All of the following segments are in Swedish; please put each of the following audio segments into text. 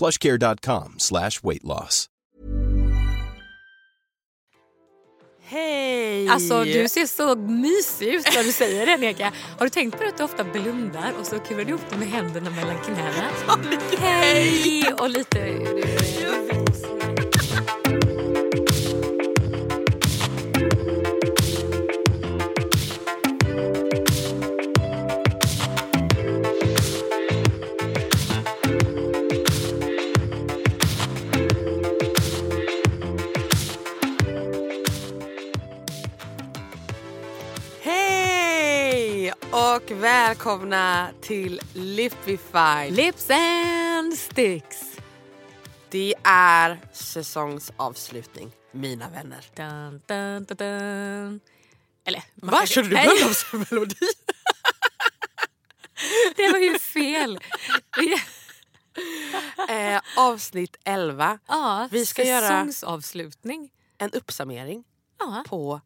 plushcare.com slash weight loss. Hej! Alltså du ser så mysig ut när du säger det Neka. Har du tänkt på att du ofta blundar och så kurar du ihop det med händerna mellan knäna? Hej! Och lite... välkomna till Lipify. Lips and sticks. Det är säsongsavslutning, mina vänner. Dun, dun, dun, dun. Eller... Va? kan- Körde du bröllopsmelodi? Det var ju fel. eh, avsnitt 11. Ja, Vi ska göra- säsongsavslutning. En uppsummering Ja, på...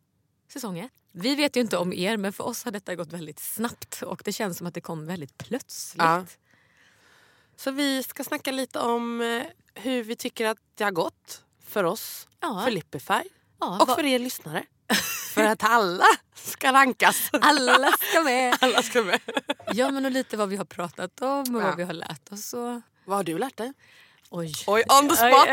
säsongen. Vi vet ju inte om er men för oss har detta gått väldigt snabbt och det känns som att det kom väldigt plötsligt. Ja. Så vi ska snacka lite om eh, hur vi tycker att det har gått för oss, Ja. för Lipify Ja, och för er lyssnare. för att alla ska rankas. Alla ska med. alla ska med. Ja men och lite vad vi har pratat om och vad vi har lärt oss. Och... Vad har du lärt dig? Oj. Oj, on the spot!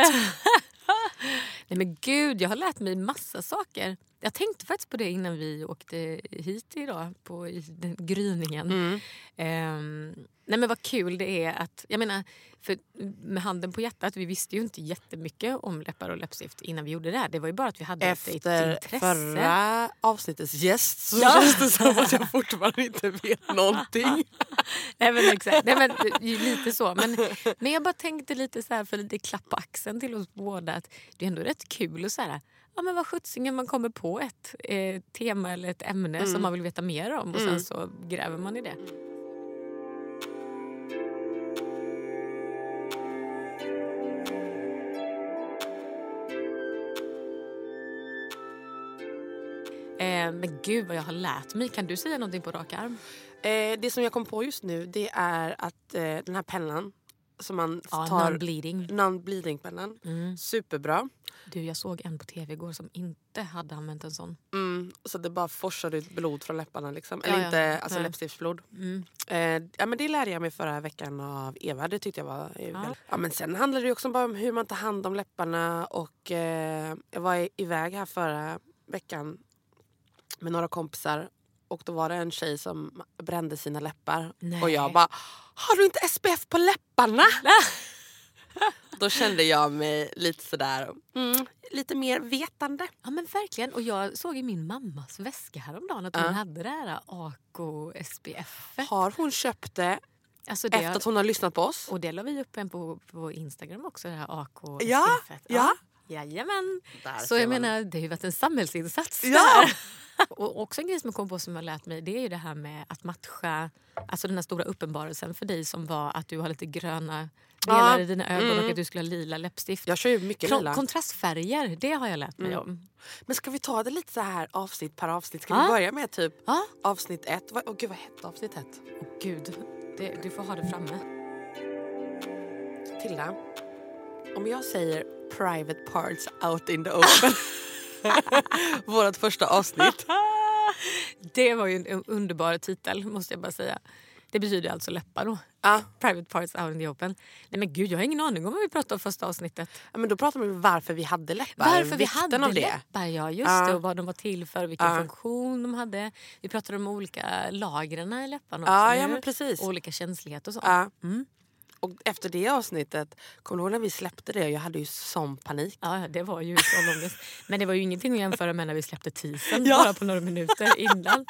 Nej men gud, jag har lärt mig massa saker. Jag tänkte faktiskt på det innan vi åkte hit idag på i den gryningen. Mm. Ehm, nej men vad kul det är att, jag menar, för med handen på hjärtat, vi visste ju inte jättemycket om läppar och läppstift innan vi gjorde det här. Det var ju bara att vi hade ett Efter intresse. förra avsnittets gäst så Ja. känns det som att jag fortfarande inte vet någonting. Nej men exakt, Nej, men, ju lite så. Men, men jag bara tänkte lite så här för lite klapp på axeln till oss båda att det är ändå rätt kul och så här, ja men vad sjuttsingen man kommer på ett eh, tema eller ett ämne som man vill veta mer om och sen så gräver man i det. Eh, men gud vad jag har lärt mig. Kan du säga någonting på rak arm? Eh, det som jag kom på just nu det är att eh, den här pennan som man Ja, tar... non-bleeding. Non-bleeding pennan. Mm. Superbra. Du, jag såg en på tv igår som inte hade använt en sån. Mm, så det bara forsar ut blod från läpparna. Liksom. Ja, Eller ja. inte alltså Nej. läppstiftsblod. Mm. Eh, ja, men det lärde jag mig förra veckan av Eva. Det tyckte jag var... Ja. Ja, men sen handlar det också bara om hur man tar hand om läpparna. Och, eh, jag var iväg här förra veckan med några kompisar. Och då var det en tjej som brände sina läppar. Nej. Och jag bara, har du inte SPF på läpparna? Då kände jag mig lite sådär, mm, lite mer vetande. Ja men verkligen. Och jag såg i min mammas väska häromdagen att hon Ja. hade det här Ako SPF. Har hon köpt det Alltså det, efter att hon har lyssnat på oss? Och det la vi upp en på, på Instagram också, det här AK Ja, SPF. ja. Jajamän. Där Så jag menar, det har ju varit en samhällsinsats Ja. Och också en grej som jag kom på som jag har lärt mig det är ju det här med att matcha, alltså den här stora uppenbarelsen för dig som var att du har lite gröna delar Ja. i dina ögon Mm. och att du skulle ha lila läppstift. Jag kör ju mycket Kon- lila. kontrastfärger, det har jag lärt mig Mm. om. Men ska vi ta det lite så här avsnitt per avsnitt? Ska Ja. vi börja med typ Ja. avsnitt ett? Åh gud vad hette avsnitt ett? Åh gud, det, du får ha det framme. Tilda, om jag säger private parts out in the open. Vårt första avsnitt. Det var ju en underbar titel måste jag bara säga. Det betyder alltså läppar då. Ja. Private parts out in the open. Nej men gud jag har ingen aning om vad vi pratade om första avsnittet. Ja, men då pratar vi om varför vi hade läppar. Varför vi hade av det. läppar, ja just Ja. det. Och vad de var till för, vilken Ja. funktion de hade. Vi pratade om olika lagren i läpparna också. Ja, eller ja hur? men precis. Och olika känslighet och så. Ja. Mm. Och efter det avsnittet, kommer du ihåg när vi släppte det? Jag hade ju sån panik. Ja, det var ju sån ångest. Men det var ju ingenting att jämföra med när vi släppte teasern Ja. bara på några minuter innan.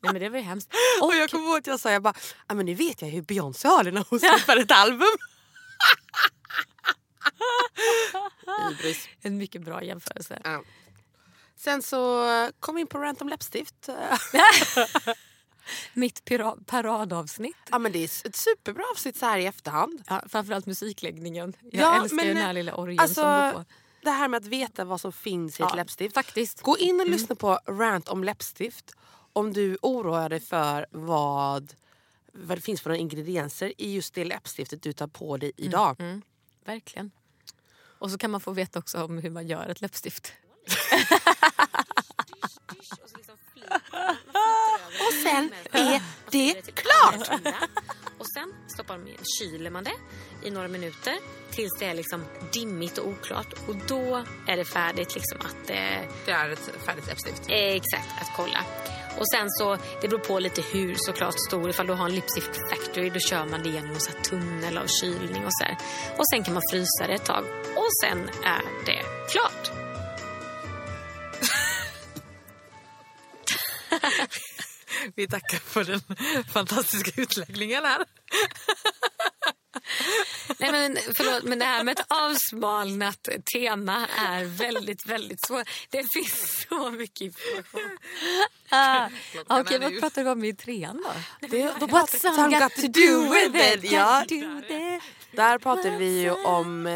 Nej men det var ju hemskt. Och jag kommer ihåg att jag sa, jag bara, ah, men nu vet jag hur Beyoncé har det när hon släpper ett album. Ibris. En mycket bra jämförelse. Ja. Sen så kom vi in på rant om läppstift. Mitt paradavsnitt. Ja men det är ett superbra avsnitt så här i efterhand. Ja, framförallt musikläggningen. Jag Ja, älskar men, den här lilla orgeln Alltså, som går på. det här med att veta vad som finns i ett Ja, läppstift. faktiskt. Gå in och lyssna på rant om läppstift om du oroar dig för vad, vad det finns för några ingredienser i just det läppstiftet du tar på dig idag. Mm, verkligen. Och så kan man få veta också om hur man gör ett läppstift. Och sen är det klart! Och sen stoppar man, kyler man det i några minuter tills det är liksom dimmigt och oklart. Och då är det färdigt liksom att... Eh, Det är ett färdigt läppstift. eh, exakt, att kolla. Och sen så, det beror på lite hur såklart stor. Ifall du har en Lipstift Factory då kör man det genom en tunnel av kylning och så här. Och sen kan man frysa det ett tag. Och sen är det klart. Vi tackar för den fantastiska utläggningen här. Nej men förlåt, men det här med ett avsmalnat tema är väldigt, väldigt svårt. Det finns så mycket information. Ah, Okej, vad pratar vi om i trean då? Det, då What's some got to do with it? Ja, Got to do där pratar vi ju om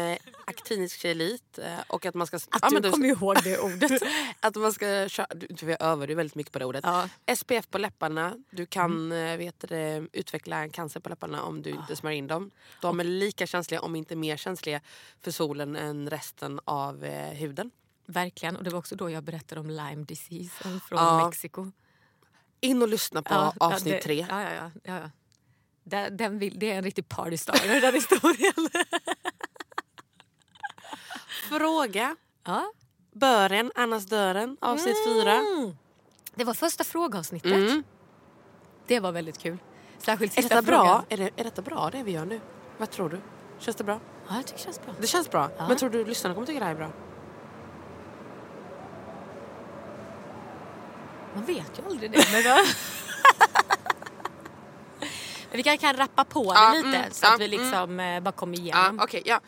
eh, aktinisk kelit eh, och att man ska... Att ja, du du- kommer ihåg det ordet. att man ska du, övar du väldigt mycket på det ordet. Ja. SPF på läpparna. Du kan mm. vet det, utveckla en cancer på läpparna om du inte smörjer in dem. De är lika känsliga, om inte mer känsliga, för solen än resten av eh, huden. Verkligen, och det var också då jag berättade om Lyme disease från Ja. Mexiko. In och lyssna på Ja, avsnitt det- tre. Ja, ja, ja. Det, den vill, det är en riktig party starter, den historien. Fråga. Ja. Bören, annars dörren, avsnitt fyra. Mm. Det var första frågeavsnittet. Mm. Det var väldigt kul. Särskilt Är sista detta bra? Är, det, är detta bra det vi gör nu? Vad tror du? Känns det bra? Ja, jag tycker det känns bra. Det känns bra. Ja. Men tror du lyssnarna kommer tycka det här är bra? Man vet ju aldrig det. Men, då... men vi kan, kan rappa på det Ja, lite mm, så ja, att vi liksom eh, bara kommer Ja, igenom. okej. ja.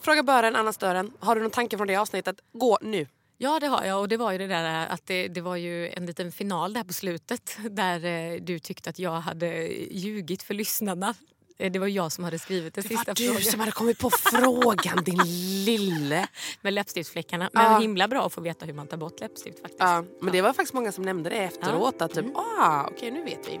Fråga bören, annars dörren. Har du någon tanke från det avsnittet? Gå nu. Ja det har jag och det var ju det där att det, det var ju en liten final där på slutet där eh, du tyckte att jag hade ljugit för lyssnarna. Eh, Det var jag som hade skrivit den Det sista var du frågan som hade kommit på frågan din lille. med läppstiftsfläckarna. Men Ja. himla bra att få veta hur man tar bort läppstift faktiskt. Ja, men det var faktiskt många som nämnde det efteråt. Att typ, ah, okej nu vet vi.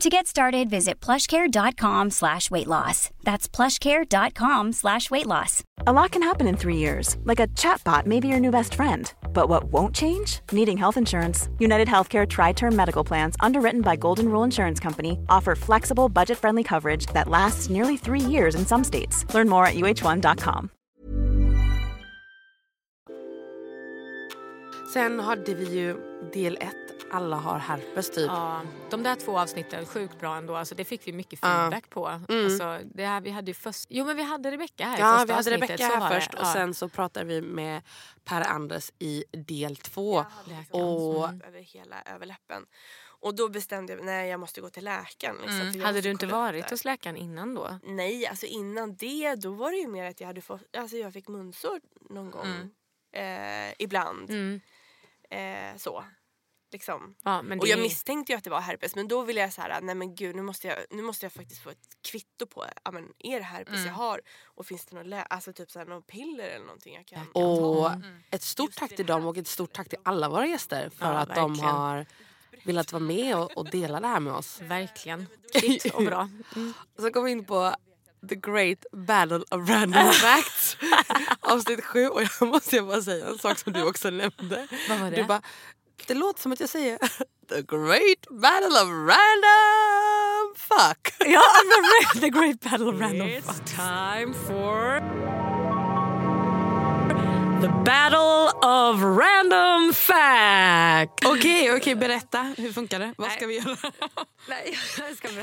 To get started, visit plushcare.com slash weight loss. That's plushcare.com slash weight loss. A lot can happen in three years, like a chatbot may be your new best friend. But what won't change? Needing health insurance. United Healthcare Tri Term Medical Plans, underwritten by Golden Rule Insurance Company, offer flexible, budget friendly coverage that lasts nearly three years in some states. Learn more at uh1.com. Sen hade vi ju del ett alla har herpes typ. Ja, de där två avsnitten, sjukt bra ändå. Alltså, det fick vi mycket Ja. feedback på. Alltså, det här, vi hade ju först... Jo men vi hade Rebecca här i Ja, första vi hade så här först och Ja. sen så pratade vi med Per Anders i del två. Läkaren. Och Mm. över hela överläppen. Och då bestämde jag nej jag måste gå till läkaren. Liksom, Mm. Hade du inte varit hos läkaren innan då? Nej, alltså innan det då var det ju mer att jag hade fått, alltså jag fick munsår någon gång. Eh, ibland. Mm. Eh, så. Liksom. Ja, men Och det... jag misstänkte ju att det var herpes men då ville jag så här, nej men gud nu måste jag, nu måste jag faktiskt få ett kvitto på, ja men är det herpes Mm. jag har? Och finns det något, lä- alltså typ så här, något piller eller någonting jag kan Och ett stort tack till dem och ett stort tack till alla våra gäster för Ja, att de verkligen. har velat vara med och, och dela det här med oss. Verkligen. Kvickt och bra. Så kom vi in på The Great Battle of Random Facts avsnitt sju och jag måste jag bara säga en sak som du också nämnde. Vad var det? Du bara, det låter som att jag säger The Great Battle of Random Fuck. Ja, the, the great battle of random It's time for the battle of random fact. Okej, okej berätta. Hur funkar det? Vad ska vi göra?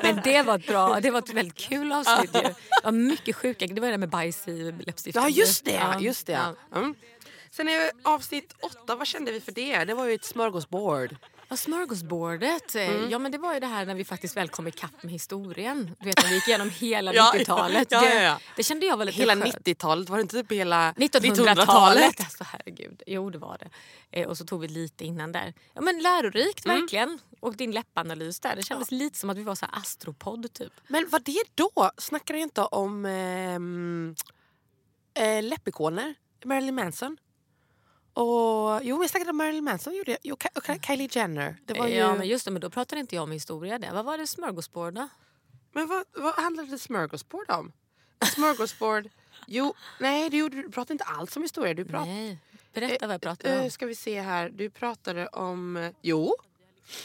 Men det var ett bra, det var ett väldigt kul avsnitt. Det var mycket sjuka, det var det där med bajs i läppstiftet. Ja just det, Ja, just det. ja. Mm. Sen är avsnitt åtta, vad kände vi för det? Det var ju ett smörgåsbord. Ja, smörgåsbordet. eh, Mm. Ja, men det var ju det här när vi faktiskt väl kom ikapp med historien. Du vet när vi gick igenom hela Ja, 90-talet. ja, ja, ja. Det, det kände jag var lite Hela skönt. 90-talet, var det inte typ hela 1900-talet. Alltså, herregud. Jo, det var det. Eh, och så tog vi lite innan där. Ja, men lärorikt Mm. verkligen. Och din läppanalys där. Det kändes lite som att vi var så astropodd typ. Men vad det då? Snackar du inte om ehm, eh, läppikoner? Marilyn Manson? Och, jo, jag snackade om Marilyn Manson. Gjorde jag. Jo, Ka- Kylie Jenner. Det var ju... Ja, men just det. Men då pratade inte jag om historia där. Vad var det smörgåsbord då? Men vad, vad handlade smörgåsbord om? Smörgåsbord... jo, nej, du, du pratade inte alls om historia. Du pratade... Nej, berätta vad jag pratade Eh, om. ska vi se här. Du pratade om... eh, Jo.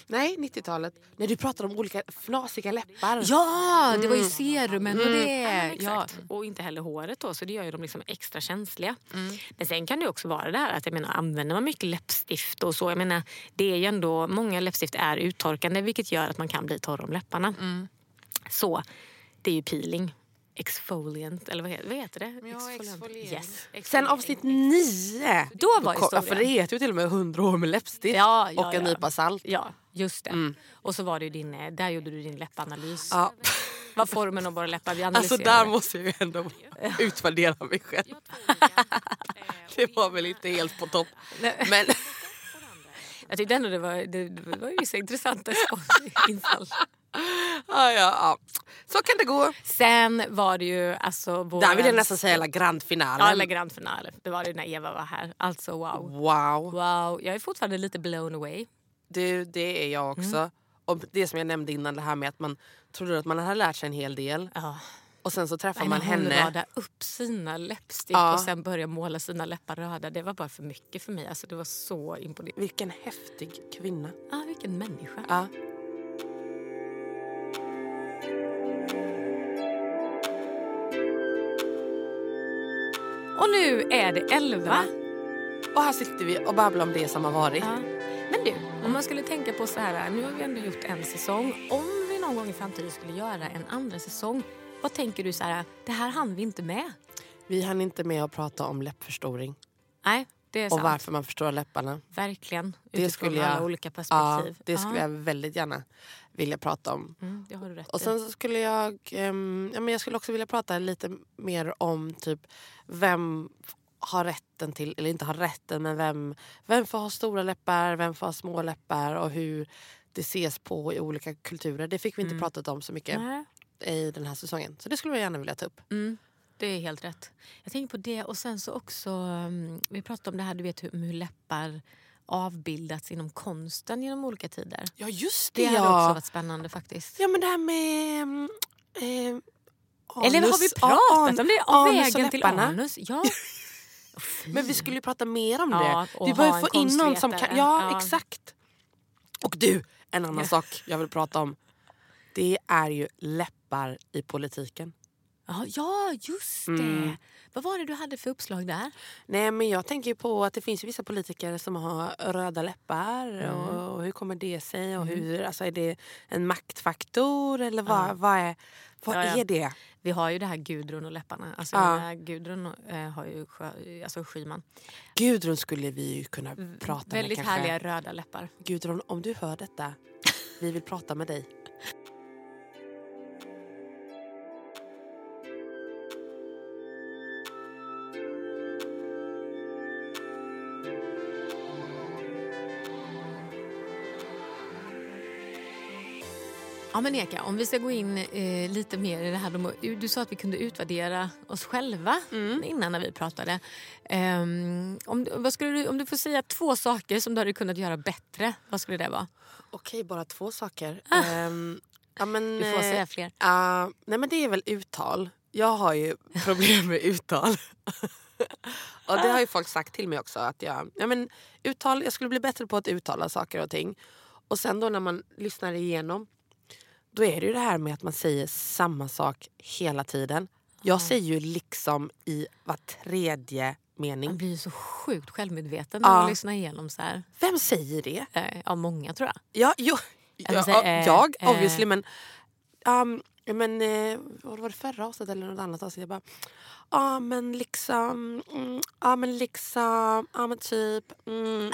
Nej, 90-talet. Nej, du pratade om olika fnasiga läppar. Ja, det var ju serumen och det. Mm, ja, exakt. och inte heller håret då, så det gör ju dem liksom extra känsliga. Mm. Men sen kan det också vara det här att jag menar, använder man mycket läppstift och så. Jag menar, det är ju ändå, många läppstift är uttorkande vilket gör att man kan bli torr om läpparna. Mm. Så det är ju peeling. Exfoliant, eller vad heter, vad heter det? Ja, exfoliering. Yes. Sen avsnitt nio. Då var historien. För det heter ju till och med 100 år med läppstift Ja, ja, och en ja. nypa salt. Ja, just det. Och så var det ju din, eh, där gjorde du din läppanalys. Mm. Ja. Vad formen av våra läppar, vi Alltså analyserade. där måste jag ju ändå utvärdera mig själv. Det var väl inte helt på topp. Men Jag tyckte ändå det var, det, det var ju vissa intressanta infall. ja, ja, ja. så kan det gå. Sen var det ju alltså vår... Där vill jag nästan säga la grand Ja, finalen. La Grande Finale. Det var det när Eva var här. Alltså wow. Wow. Wow, jag är fortfarande lite blown away. Du, det är jag också. Och det som jag nämnde innan, det här med att man trodde att man hade lärt sig en hel del. Ja. Och sen så träffar man hon henne. radade upp sina läppstift Ja. och sen började måla sina läppar röda. Det var bara för mycket för mig. Alltså, det var så imponerande. Vilken häftig kvinna. Ah, vilken människa. Ja. Nu är det elva. Och här sitter vi och babblar om det som har varit. Ja. Men du, om man skulle tänka på så här, nu har vi ändå gjort en säsong. Om vi någon gång i framtiden skulle göra en andra säsong, vad tänker du så här, det här hann vi inte med? Vi hann inte med att prata om läppförstoring. Nej, Och sant. varför man förstorar läpparna. Verkligen. Det Utifrån skulle jag, alla olika ja, perspektiv. det skulle Ja. jag väldigt gärna vilja prata om. Mm, det har du rätt Och sen skulle jag, ehm, ja, men jag skulle också vilja prata lite mer om typ vem har rätten till, eller inte har rätten, men vem, vem får ha stora läppar, vem får ha små läppar och hur det ses på i olika kulturer. Det fick vi inte pratat om så mycket Nej. i den här säsongen. Så det skulle jag gärna vilja ta upp. Mm, det är helt rätt. Jag tänker på det och sen så också, um, vi pratade om det här du vet hur, hur läppar avbildats inom konsten genom olika tider. Ja just Det hade också varit spännande faktiskt. Ja men det här med... mm, Eh, Eller anus- har vi ja, pratat an- om det? Av anus vägen till anus? Ja. Men vi skulle ju prata mer om Ja, det. och Vi behöver få in någon som kan... Ja, Ja. exakt. Och du, en annan sak jag vill prata om. Det är ju läppar i politiken. Ja, ja just det. Mm. Vad var det du hade för uppslag där? Nej, men jag tänker på att det finns vissa politiker som har röda läppar. Mm. Och, och hur kommer det sig? Och hur, alltså, är det en maktfaktor? Eller vad, vad, är, vad Ja, ja. är det? Vi har ju det här Gudrun och läpparna. Alltså, Ja. menar, Gudrun eh, har ju alltså Schyman. Gudrun skulle vi ju kunna prata med Väldigt härliga röda läppar. Gudrun, om du hör detta, vi vill prata med dig. Ja men Eka, om vi ska gå in eh, lite mer i det här. Du, du sa att vi kunde utvärdera oss själva innan när vi pratade. Ehm, om, vad skulle du, om du får säga två saker som du hade kunnat göra bättre, vad skulle det vara? Okej, bara två saker. Ehm, ja, men, Du får eh, säga fler. ja, nej, men det är väl uttal. Jag har ju problem med uttal. och Det har ju folk sagt till mig också. Att jag, ja, men, uttal, jag skulle bli bättre på att uttala saker och ting. Och sen då när man lyssnar igenom då är det ju det här med att man säger samma sak hela tiden. Jag säger ju liksom i var tredje Man mening. blir ju så sjukt självmedveten när Ja. man lyssnar igenom så här. Vem säger det? Eh, ja, många tror jag. Ja, jo, Jag ja, säger, eh, jag eh. obviously men... Um, ja, men eh, var det förra avsnittet eller något annat avsnitt? Jag bara... Ja men liksom... Mm, ja men liksom... Ja men typ... Mm.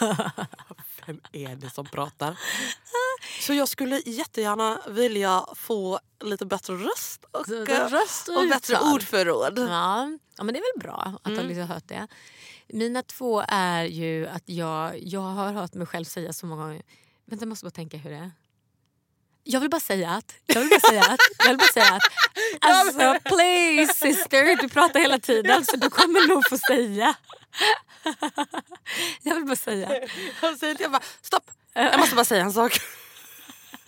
Vem är det som pratar? Så jag skulle jättegärna vilja få lite bättre röst och, röst och och bättre ordförråd. Ja, ja men det är väl bra att Mm. ha liksom hört det. Mina två är ju att jag, jag har hört mig själv säga så många gånger... Vänta, jag måste bara tänka hur det är. Jag vill bara säga att... Jag vill bara säga att... Jag vill bara säga att alltså please sister, du pratar hela tiden så du kommer nog få säga. Jag vill bara säga. Jag säger jag bara, stopp! Jag måste bara säga en sak.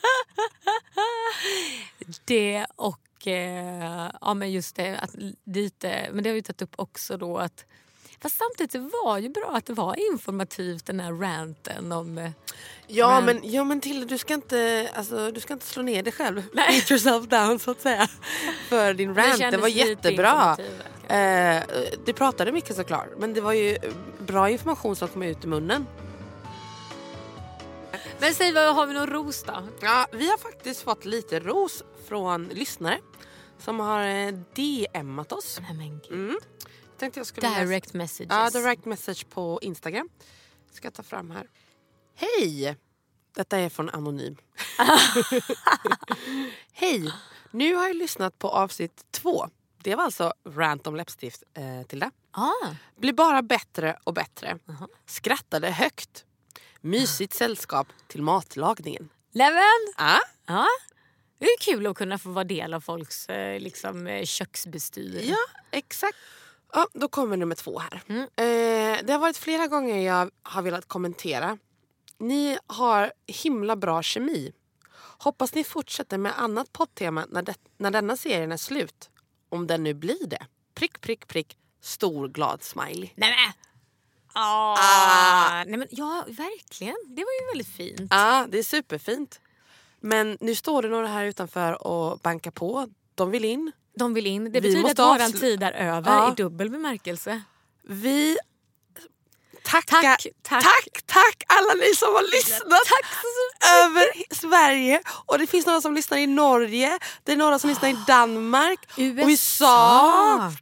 Det och eh, ja, men just det, att lite, men det har vi tagit upp också då att Fast samtidigt det var ju bra att det var informativt den här ranten om... eh, Ja Men- men, ja, men till, du, ska inte, alltså, du ska inte slå ner dig själv. Beat yourself down så att säga. För din rant, det, kändes var jättebra. Eh, du pratade mycket såklart. Men det var ju bra information som kom ut i munnen. Men säg, har vi någon ros då? Ja, vi har faktiskt fått lite ros från lyssnare. Som har eh, DMat oss. Nej men gud. Mm. Tänkte jag skulle läsa- Direct messages. Ja, direct message på Instagram. Ska jag ta fram här. Hej! Detta är från Anonym. Hej! Nu har jag lyssnat på avsnitt två. Det var alltså rant om läppstift, eh, Tilda. Ah, Blir bara bättre och bättre. Skrattade högt. Mysigt sällskap till matlagningen. Nämen! Ah, Ja. Det är kul att kunna få vara del av folks eh, liksom, eh, köksbestyr. Ja, exakt. Ja, då kommer nummer två här. Eh, det har varit flera gånger jag har velat kommentera. Ni har himla bra kemi. Hoppas ni fortsätter med annat poddtema när, det, när denna serien är slut. Om den nu blir det. Prick, prick, prick. Stor glad smiley. Nej men! Ah. Nej, men, ja, verkligen. Det var ju väldigt fint. Ja, det är superfint. Men nu står det några här utanför och bankar på. De vill in. De vill in. Det Vi betyder måste att våran avslu- tid är över Ja. i dubbel bemärkelse. Vi tackar, Tack, tack. tack, tack alla ni som har lyssnat över Sverige. Och det finns några som lyssnar i Norge, det är några som lyssnar i Danmark, USA. USA.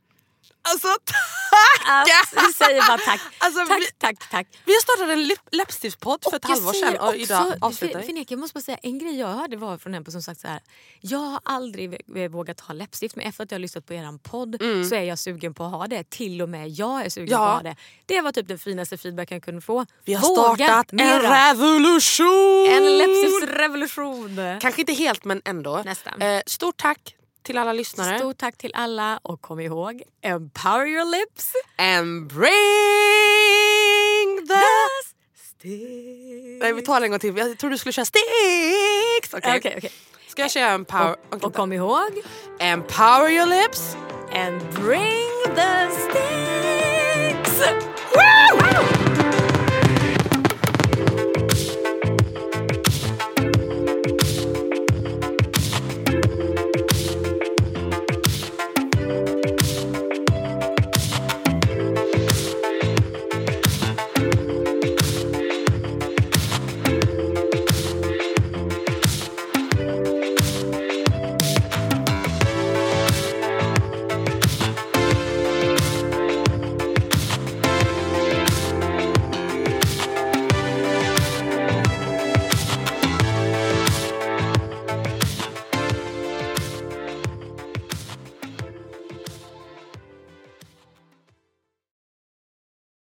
Alltså tack! Alltså, vi säger bara tack. Alltså, tack, vi- tack, tack. Vi har startat en läpp- läppstiftspodd för ett halvår sedan och idag avslutar jag måste bara säga en grej jag hörde var från en person som sagt så här. Jag har aldrig vågat ha läppstift men efter att jag har lyssnat på er podd så är jag sugen på att ha det. Till och med jag är sugen Mm. Ja. på att ha det. Det var typ den finaste feedbacken jag kunde få. Vi har Våga startat en mera. revolution! En läppstiftsrevolution. Kanske inte helt men ändå. Nästan. Eh, stort tack till alla lyssnare. Stort tack till alla och kom ihåg, empower your lips and bring the, the sticks. Nej vi tar det en gång till, jag trodde du skulle köra sticks. Okej, okay. okay, okay. ska jag köra empower? Och, okay, och kom ihåg, empower your lips and bring the sticks. Woo! Woo!